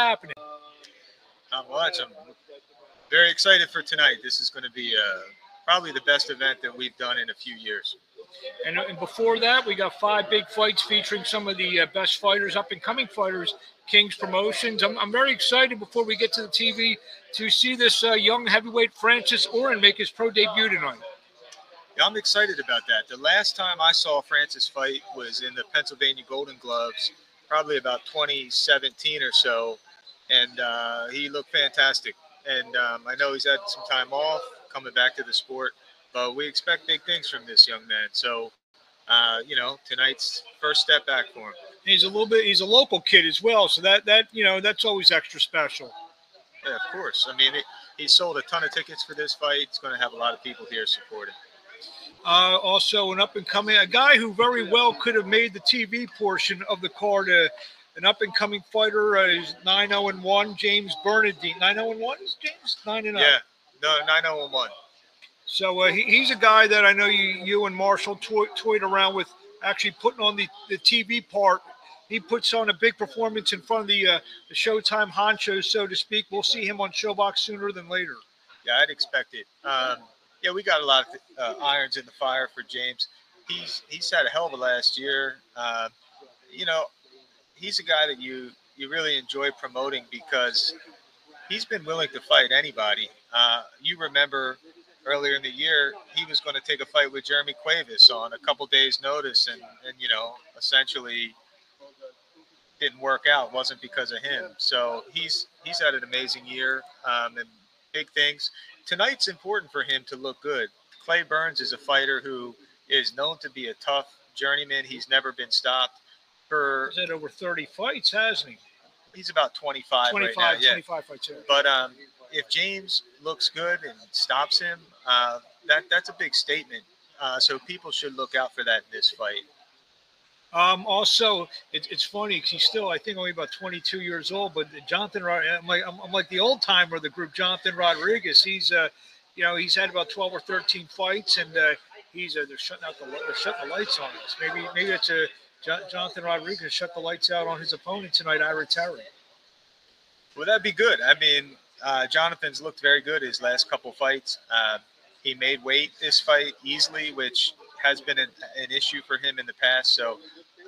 happening? Not much. I'm very excited for tonight. This is going to be uh, probably the best event that we've done in a few years. And, and before that, we got five big fights featuring some of the uh, best fighters, up and coming fighters, King's Promotions. I'm, I'm very excited before we get to the TV to see this uh, young heavyweight Francis Oren make his pro debut tonight. Yeah, I'm excited about that. The last time I saw Francis fight was in the Pennsylvania Golden Gloves, probably about 2017 or so, and uh, he looked fantastic. And um, I know he's had some time off, coming back to the sport, but we expect big things from this young man. So, uh, you know, tonight's first step back for him. He's a little bit. He's a local kid as well, so that that you know that's always extra special. Yeah, of course. I mean, it, he sold a ton of tickets for this fight. It's going to have a lot of people here supporting. Uh, also, an up and coming, a guy who very well could have made the TV portion of the card. Uh, an up and coming fighter uh, is 9 0 1, James Bernadine. 9 0 1 is James? 9 0. Yeah, no, 9 0 1. So uh, he, he's a guy that I know you you and Marshall toy, toyed around with, actually putting on the, the TV part. He puts on a big performance in front of the, uh, the Showtime honchos, so to speak. We'll see him on ShoBox sooner than later. Yeah, I'd expect it. Um, yeah, we got a lot of uh, irons in the fire for James. He's he's had a hell of a last year. Uh, you know, he's a guy that you you really enjoy promoting because he's been willing to fight anybody. Uh, you remember earlier in the year he was going to take a fight with Jeremy Cuevas on a couple days' notice, and and you know essentially didn't work out. wasn't because of him. So he's he's had an amazing year um, and big things. Tonight's important for him to look good. Clay Burns is a fighter who is known to be a tough journeyman. He's never been stopped. For He's had over 30 fights, hasn't he? he's about 25, 25, right now. Yeah. 25 fights. Yeah. But um, if James looks good and stops him, uh, that that's a big statement. Uh, so people should look out for that in this fight. Um, also, it, it's funny because he's still, I think, only about 22 years old. But Jonathan, I'm like, I'm, I'm like the old timer of the group, Jonathan Rodriguez. He's, uh, you know, he's had about 12 or 13 fights, and uh, he's uh, they're shutting out the they're shutting the lights on us. Maybe maybe it's a Jo- Jonathan Rodriguez shut the lights out on his opponent tonight, Ira Terry. Well, that'd be good. I mean, uh, Jonathan's looked very good his last couple fights. Uh, he made weight this fight easily, which has been an, an issue for him in the past. So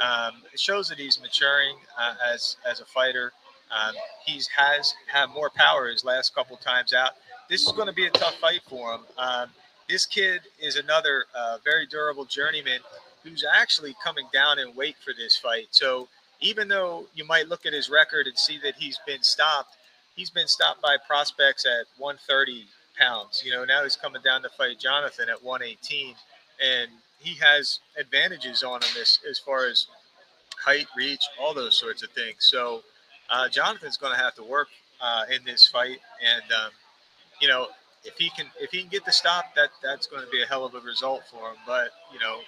um, it shows that he's maturing uh, as as a fighter. Um, he's has had more power his last couple times out. This is going to be a tough fight for him. Um, this kid is another uh, very durable journeyman who's actually coming down in weight for this fight. So even though you might look at his record and see that he's been stopped, he's been stopped by prospects at 130 pounds. You know, now he's coming down to fight Jonathan at 118, and he has advantages on him as, as far as height, reach, all those sorts of things. So uh, Jonathan's going to have to work uh, in this fight, and um, you know, if he can if he can get the stop, that that's going to be a hell of a result for him. But you know,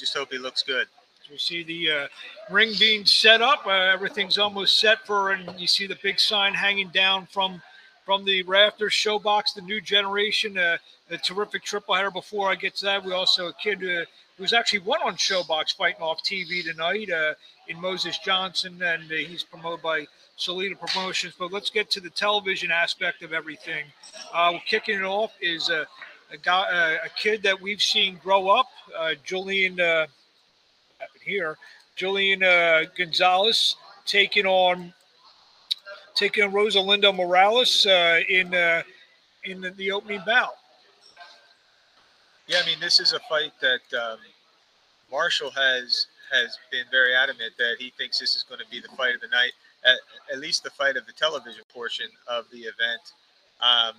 just hope he looks good. We see the uh, ring being set up. Uh, everything's almost set for, and you see the big sign hanging down from from the rafters. ShoBox, the new generation, uh, a terrific triple header. Before I get to that, we also a kid uh, who's actually won on ShoBox fighting off TV tonight uh, in Moses Johnson, and uh, he's promoted by Salita Promotions. But let's get to the television aspect of everything. Kicking it off is a, guy, a kid that we've seen grow up, uh, Julian. Uh, happened here, Julian uh, Gonzalez taking on taking on Rosalinda Morales uh, in uh, in the, the opening bout. Yeah, I mean, this is a fight that um, Marshall has has been very adamant that he thinks this is going to be the fight of the night, at, at least the fight of the television portion of the event. Um,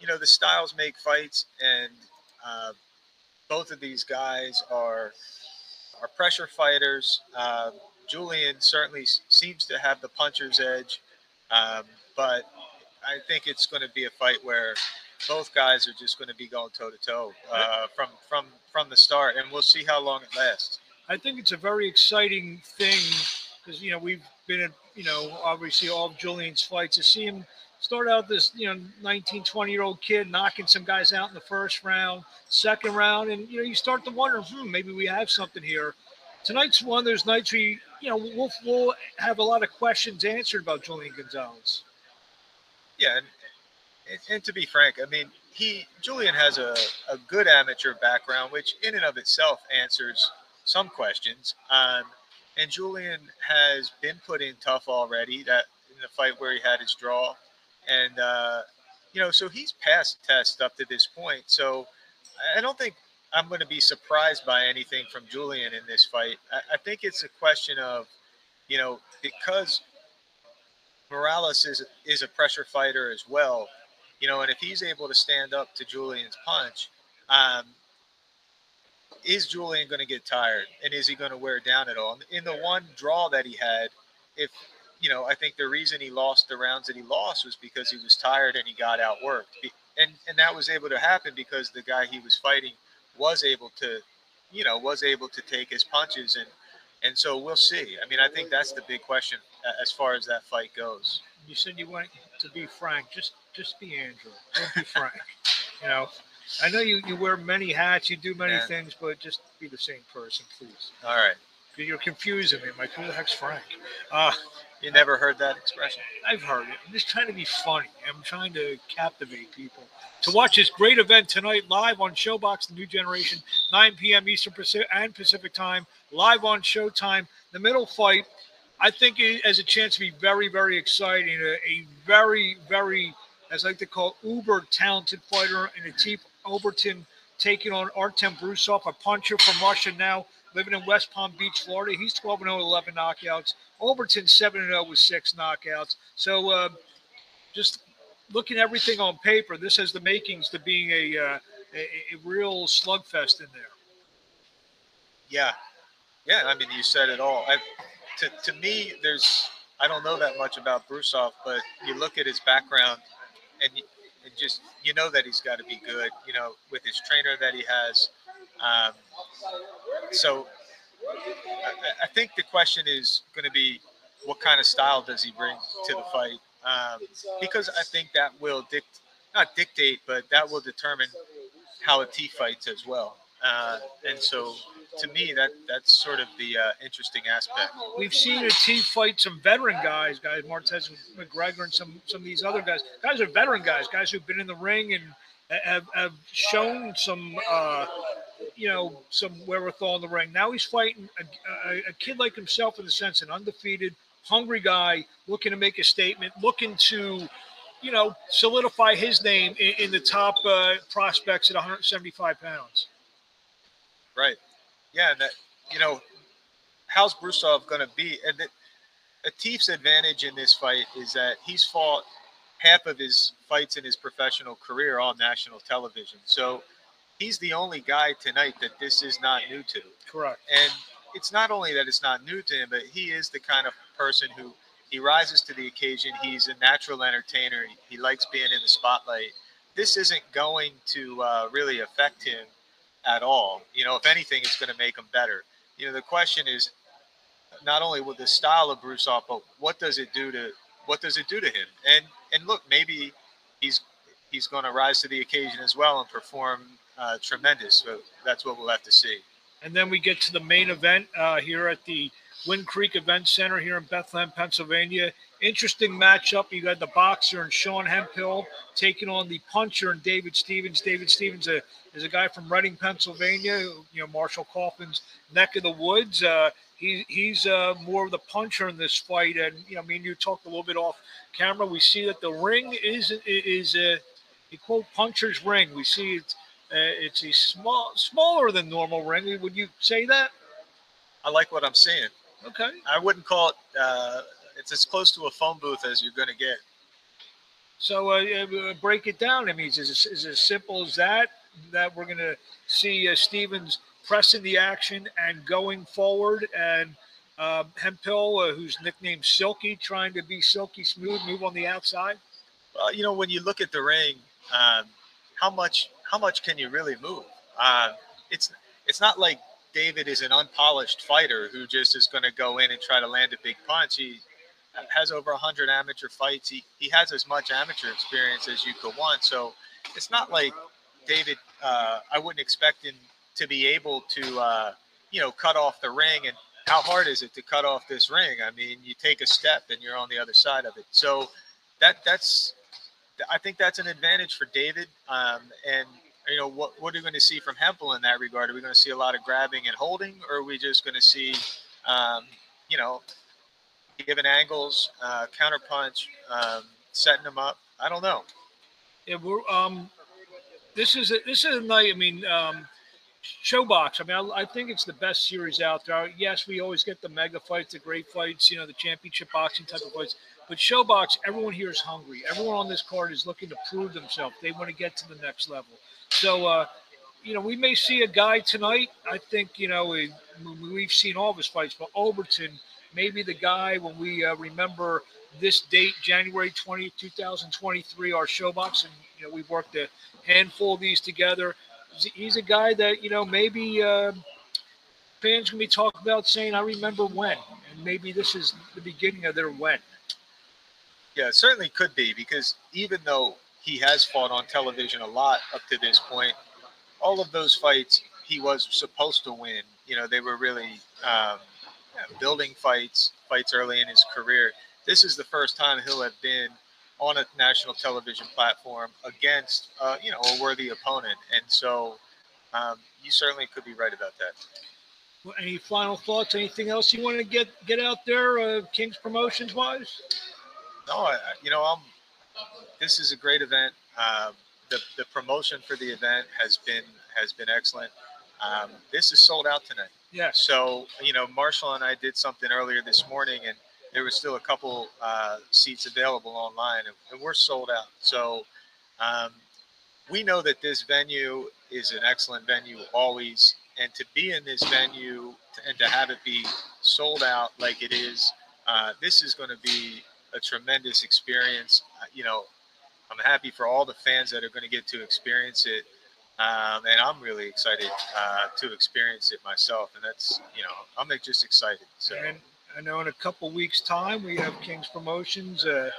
you know, the styles make fights, and uh, both of these guys are are pressure fighters. Uh, Julian certainly seems to have the puncher's edge, um, but I think it's going to be a fight where both guys are just going to be going toe to toe from from from the start, and we'll see how long it lasts. I think it's a very exciting thing because you know we've been at you know obviously all of Julian's fights to see him start out this you know 19 20 year old kid knocking some guys out in the first round second round and you know you start to wonder hmm maybe we have something here tonight's one those nights we, you know, we'll, we'll have a lot of questions answered about Julian Gonzalez. Yeah, and, and to be frank, I mean, he Julian has a, a good amateur background, which in and of itself answers some questions. Um, and Julian has been put in tough already. That in the fight where he had his draw, and uh, you know, so he's passed test up to this point. So I don't think I'm going to be surprised by anything from Julian in this fight. I, I think it's a question of, you know, because Morales is is a pressure fighter as well, you know, and if he's able to stand up to Julian's punch, um, is Julian going to get tired and is he going to wear down at all? In the one draw that he had, if you know, I think the reason he lost the rounds that he lost was because he was tired and he got outworked, and and that was able to happen because the guy he was fighting was able to, you know, was able to take his punches and and so we'll see. I mean, I think that's the big question uh, as far as that fight goes. You said you want to be frank. Just just be Andrew. Don't be frank. You know, I know you, you wear many hats, you do many yeah. things, but just be the same person, please. All right. You're confusing me. Like, who the heck's Frank? Uh, you never heard that expression? I've heard it. I'm just trying to be funny. I'm trying to captivate people. To watch this great event tonight live on ShoBox, the new generation, 9 p.m. Eastern Pacific and Pacific time, live on Showtime. The middle fight, I think, it has a chance to be very, very exciting. A, a very, very, as I like to call, uber talented fighter in a Atif Oberlton taking on Artem Brusov, a puncher from Russia now, living in West Palm Beach, Florida. He's 12 0 11 knockouts. Oberlton 7 0 with six knockouts. So uh, just looking at everything on paper, this has the makings to being a, uh, a, a real slugfest in there. Yeah. Yeah. I mean, you said it all. I, to, to me, there's, I don't know that much about Brusov, but you look at his background and and just you know that he's got to be good. You know, with his trainer that he has. Um, so I, I, think the question is going to be, what kind of style does he bring to the fight? Um, because I think that will dict not dictate, but that will determine how Atif fights as well. Uh, and so to me, that that's sort of the uh, interesting aspect. We've seen Atif fight some veteran guys, guys Martez McGregor, and some some of these other guys. Guys are veteran guys, guys who've been in the ring and have, have shown some, uh, you know, some wherewithal in the ring. Now he's fighting a, a, a kid like himself in the sense, an undefeated, hungry guy looking to make a statement, looking to you know, solidify his name in, in the top uh, prospects at 175 pounds. Right yeah, that you know, how's Brusov going to be? And that, Atif's advantage in this fight is that he's fought half of his fights in his professional career on national television. So he's the only guy tonight that this is not new to. Correct. And it's not only that it's not new to him, but he is the kind of person who he rises to the occasion. He's a natural entertainer. He, he likes being in the spotlight. This isn't going to uh, really affect him at all. You know, if anything, it's going to make him better. You know, the question is not only with the style of Brusov, but what does it do to what does it do to him? And and look, maybe he's he's going to rise to the occasion as well and perform uh, tremendous. So that's what we'll have to see. And then we get to the main event uh, here at the Wind Creek Event Center here in Bethlehem, Pennsylvania. Interesting matchup. You got the boxer and Sean Hemphill taking on the puncher and David Stevens. David Stevens a, is a guy from Reading, Pennsylvania. You know Marshall Kauffman's neck of the woods. Uh, he, he's uh, more of the puncher in this fight. And you know, I mean, you talked a little bit off camera. We see that the ring is is a, a quote puncher's ring. We see it's uh, it's a small smaller than normal ring. Would you say that? I like what I'm seeing. Okay. I wouldn't call it. Uh, it's as close to a phone booth as you're going to get. So uh, uh, break it down. I mean, is it, is it as simple as that? That we're going to see uh, Stevens pressing the action and going forward, and um, Hemphill, uh, who's nicknamed Silky, trying to be silky smooth, move on the outside. Well, you know, when you look at the ring, um, how much how much can you really move? Uh, it's it's not like David is an unpolished fighter who just is going to go in and try to land a big punch. He has over 100 amateur fights. He, he has as much amateur experience as you could want. So it's not like David, uh, I wouldn't expect him to be able to, uh, you know, cut off the ring. And how hard is it to cut off this ring? I mean, you take a step and you're on the other side of it. So that that's I think that's an advantage for David. Um, and you know, what what are we going to see from Hemphill in that regard? Are we going to see a lot of grabbing and holding, or are we just going to see, um, you know, given angles, uh, counter punch, um, setting them up? I don't know. Yeah, we're um, this is a, this is a night. I mean, um, ShoBox. I mean, I, I, think it's the best series out there. Yes, we always get the mega fights, the great fights, you know, the championship boxing type of fights. But ShoBox, everyone here is hungry. Everyone on this card is looking to prove themselves. They want to get to the next level. So, uh, you know, we may see a guy tonight. I think, you know, we, we've seen all of his fights, but Oberlton may be the guy when we uh, remember this date, January 20th, 2023, our ShoBox. And, you know, we've worked a handful of these together he's a guy that you know maybe uh, fans can be talking about saying, "I remember when," and maybe this is the beginning of their when. Yeah, certainly could be because even though he has fought on television a lot up to this point, all of those fights he was supposed to win. You know, they were really um, building fights, fights early in his career. This is the first time he'll have been on a national television platform against uh, you know a worthy opponent, and so um, you certainly could be right about that. Well, any final thoughts? Anything else you want to get get out there, uh, Kings promotions wise? No, I, you know, I'm. This is a great event. Um, the the promotion for the event has been has been excellent. Um, this is sold out tonight. Yeah. So you know, Marshall and I did something earlier this morning, and there was still a couple uh, seats available online, and, and, we're sold out. So um, we know that this venue is an excellent venue always, and to be in this venue and to have it be sold out like it is, uh, this is going to be a tremendous experience. Uh, you know, I'm happy for all the fans that are going to get to experience it. Um, and I'm really excited uh, to experience it myself. And that's, you know, I'm just excited. So. And I know in a couple weeks' time we have King's Promotions, uh,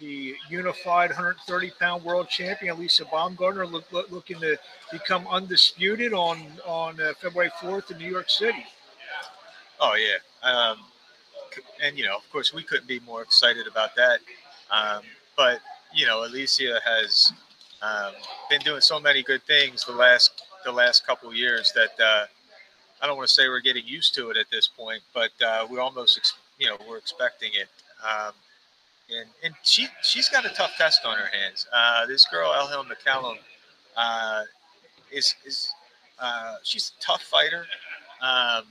the unified 130 pound world champion Lisa Baumgardner look, look, looking to become undisputed on on uh, February 4th in New York City. Oh yeah, um, and you know, of course, we couldn't be more excited about that. Um, but you know, Alycia has um, been doing so many good things the last the last couple years that. Uh, I don't want to say we're getting used to it at this point, but uh, we almost, ex- you know, we're expecting it. Um, and and she she's got a tough test on her hands. Uh, this girl, Elhem Mekhaled, uh, is is uh, she's a tough fighter. Um,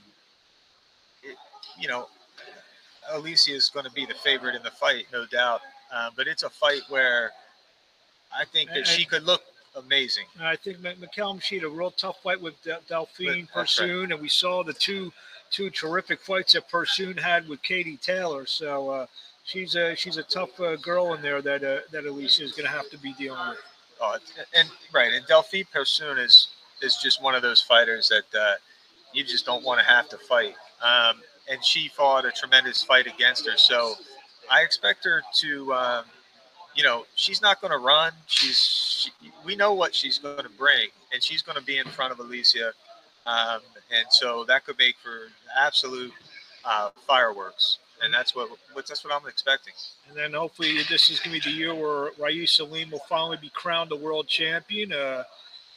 it, you know, Alycia is going to be the favorite in the fight, no doubt. Uh, but it's a fight where I think that she could look amazing. I think Mekhaled she had a real tough fight with Delfine Persoon, right. and we saw the two two terrific fights that Persoon had with Katie Taylor. So uh, she's a she's a tough uh, girl in there that uh, that Alycia is going to have to be dealing with. Oh, and right, and Delfine Persoon is is just one of those fighters that uh, you just don't want to have to fight. Um, and she fought a tremendous fight against her, so I expect her to. Um, you know, she's not going to run. She's, she, we know what she's going to bring, and she's going to be in front of Alycia, um, and so that could make for absolute uh, fireworks. And that's what, what that's what I'm expecting. And then hopefully this is going to be the year where Ra'eese Aleem will finally be crowned a world champion. Uh,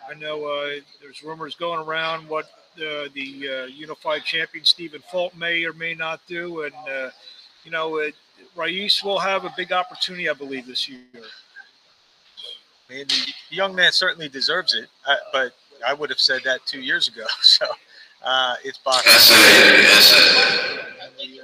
I know uh, there's rumors going around what uh, the uh, unified champion Stephen Fulton may or may not do, and uh, you know, it, Ra'eese will have a big opportunity, I believe, this year. And the young man certainly deserves it, uh, but I would have said that two years ago. So uh, it's boxing. maybe,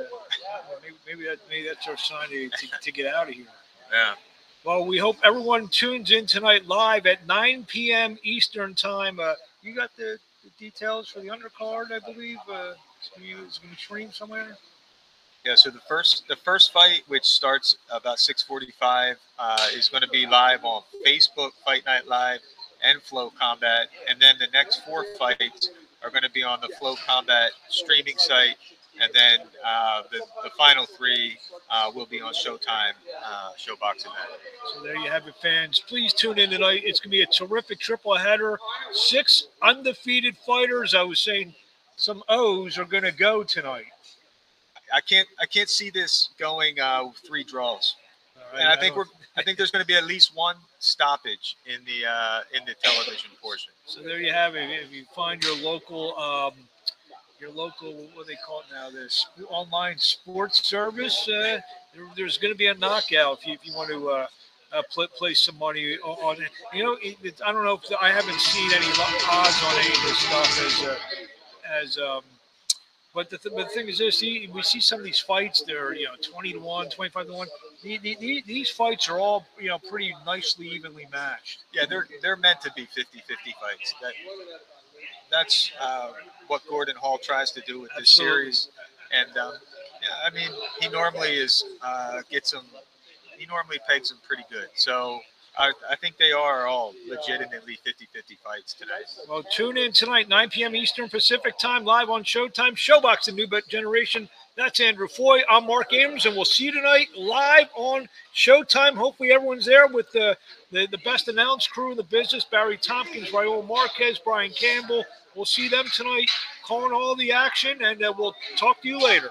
maybe, that, maybe that's our sign to, to, to get out of here. Yeah. Well, we hope everyone tunes in tonight live at 9 p.m. Eastern Time. Uh, you got the, the, details for the undercard, I believe. Uh, it's going to stream somewhere. Yeah, so the first the first fight, which starts about 6:45, uh, is going to be live on Facebook Fight Night Live and FloCombat, and then the next four fights are going to be on the Flow Combat streaming site, and then uh, the, the final three uh, will be on Showtime uh, ShoBox event. So there you have it, fans. Please tune in tonight. It's going to be a terrific triple header. Six undefeated fighters. I was saying some O's are going to go tonight. I can't I can't see this going uh, three draws, and I think we're I think there's going to be at least one stoppage in the uh, in the television portion. So there you have it. If you find your local, um, your local, what they call it now, this online sports service, uh, there, there's going to be a knockout if you, if you want to uh, uh, play, place some money on it. You know, it, it, I don't know if the, I haven't seen any odds on any of this stuff as uh, as um, but the, th- the thing is this: we see some of these fights. They're you know twenty to one, 25 to one. The, the, the, these fights are all you know pretty nicely evenly matched. Yeah, they're they're meant to be 50-50 fights. That that's uh, what Gordon Hall tries to do with this Absolutely. series. And um, yeah, I mean, he normally is uh, gets them. He normally pegs them pretty good. So I, I think they are all legitimately 50-50 fights tonight. Well, tune in tonight, 9 p.m. Eastern Pacific time, live on Showtime. ShoBox, the new generation. That's Andrew Foy. I'm Marc Abrams, and we'll see you tonight live on Showtime. Hopefully, everyone's there with the, the, the best announced crew in the business Barry Tompkins, Raul Marquez, Brian Campbell. We'll see them tonight calling all the action, and uh, we'll talk to you later.